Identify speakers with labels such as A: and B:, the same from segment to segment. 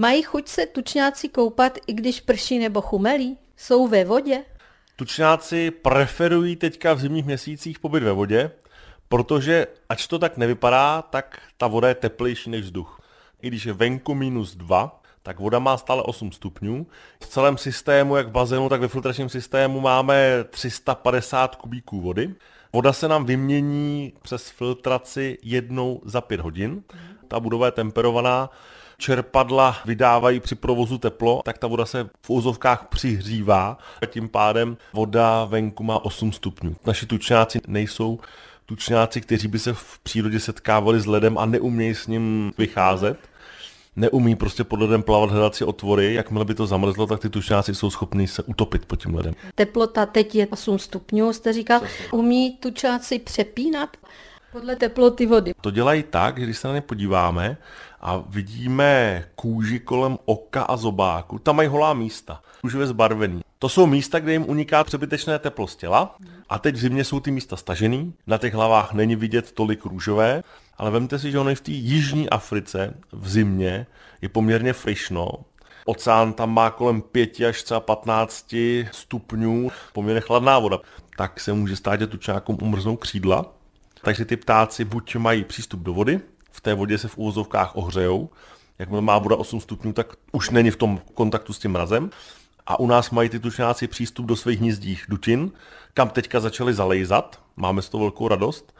A: Mají chuť se tučňáci koupat, i když prší nebo chumelí? Jsou ve vodě?
B: Tučňáci preferují teďka v zimních měsících pobyt ve vodě, protože ač to tak nevypadá, tak ta voda je teplejší než vzduch. I když je venku minus 2, tak voda má stále 8 stupňů. V celém systému, jak v bazénu, tak ve filtračním systému máme 350 kubíků vody. Voda se nám vymění přes filtraci jednou za pět hodin. Ta budova je temperovaná, čerpadla vydávají při provozu teplo, tak ta voda se v úzovkách přihřívá a tím pádem voda venku má 8 stupňů. Naši tučňáci nejsou tučňáci, kteří by se v přírodě setkávali s ledem a neumějí s ním vycházet neumí prostě pod ledem plavat, hledat si otvory. Jakmile by to zamrzlo, tak ty tučňáci jsou schopni se utopit pod tím ledem.
A: Teplota teď je 8 stupňů, jste říkal. Umí tučňáci přepínat podle teploty vody?
B: To dělají tak, že když se na ně podíváme a vidíme kůži kolem oka a zobáku, tam mají holá místa, kůžově zbarvený. To jsou místa, kde jim uniká přebytečné teplo z těla a teď v zimě jsou ty místa stažený, na těch hlavách není vidět tolik růžové, ale vemte si, že ono v té jižní Africe v zimě je poměrně frišno, Oceán tam má kolem 5 až třeba 15 stupňů, poměrně chladná voda. Tak se může stát, že tučákům umrznou křídla. Takže ty ptáci buď mají přístup do vody, v té vodě se v úvozovkách ohřejou, jakmile má voda 8 stupňů, tak už není v tom kontaktu s tím mrazem. A u nás mají ty tučňáci přístup do svých hnízdích dutin, kam teďka začali zalejzat. Máme z toho velkou radost.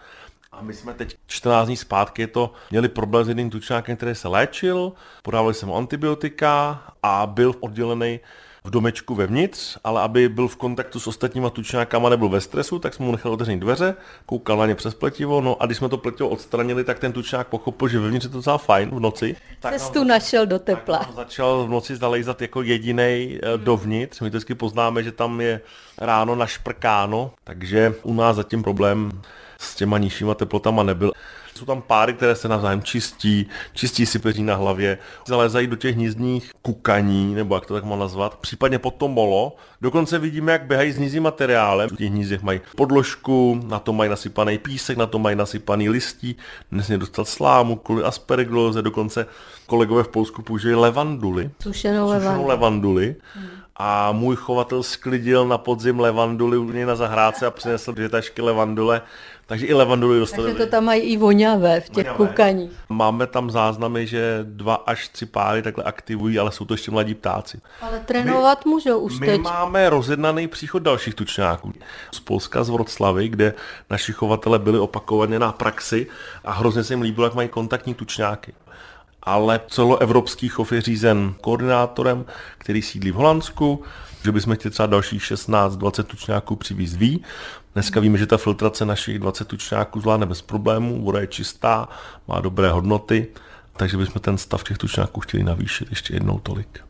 B: A my jsme teď 14 dní zpátky to měli problém s jedným tučňákem, který se léčil, podávali se mu antibiotika a byl oddělený v domečku vevnitř, ale aby byl v kontaktu s ostatníma tučňákama, nebyl ve stresu, tak jsme mu nechali otevřít dveře, koukal na ně přes pletivo, no a když jsme to pletivo odstranili, tak ten tučňák pochopil, že vevnitř je to docela fajn v noci.
A: Tak Cestu našel do tepla. Tak
B: začal v noci zalejzat jako jediný eh, dovnitř. My vždycky poznáme, že tam je ráno našprkáno, takže u nás zatím problém s těma nižšíma teplotama nebyl. Jsou tam páry, které se navzájem čistí, čistí si peří na hlavě, zalézají do těch hnízdních kukaní, nebo jak to tak má nazvat, případně pod to molo. Dokonce vidíme, jak běhají s hnízdním materiálem. V těch hnízdech mají podložku, na to mají nasypaný písek, na to mají nasypaný listí, nesmí dostat slámu kvůli aspergloze, dokonce kolegové v Polsku používají levanduly.
A: Sušenou, levandu.
B: levanduli. Hmm a můj chovatel sklidil na podzim levanduly u něj na zahrádce a přinesl dvě tašky levandule, takže i levanduly dostali.
A: Takže to tam mají i voňavé v těch voňavé. kukaních.
B: Máme tam záznamy, že dva až tři páry takhle aktivují, ale jsou to ještě mladí ptáci.
A: Ale trénovat my, můžou už
B: my
A: teď.
B: My máme rozjednaný příchod dalších tučňáků. Z Polska, z Vroclavy, kde naši chovatele byli opakovaně na praxi a hrozně se jim líbilo, jak mají kontaktní tučňáky ale celoevropský chov je řízen koordinátorem, který sídlí v Holandsku, že bychom chtěli třeba dalších 16-20 tučňáků přivízt ví. Dneska víme, že ta filtrace našich 20 tučňáků zvládne bez problémů, voda je čistá, má dobré hodnoty, takže bychom ten stav těch tučňáků chtěli navýšit ještě jednou tolik.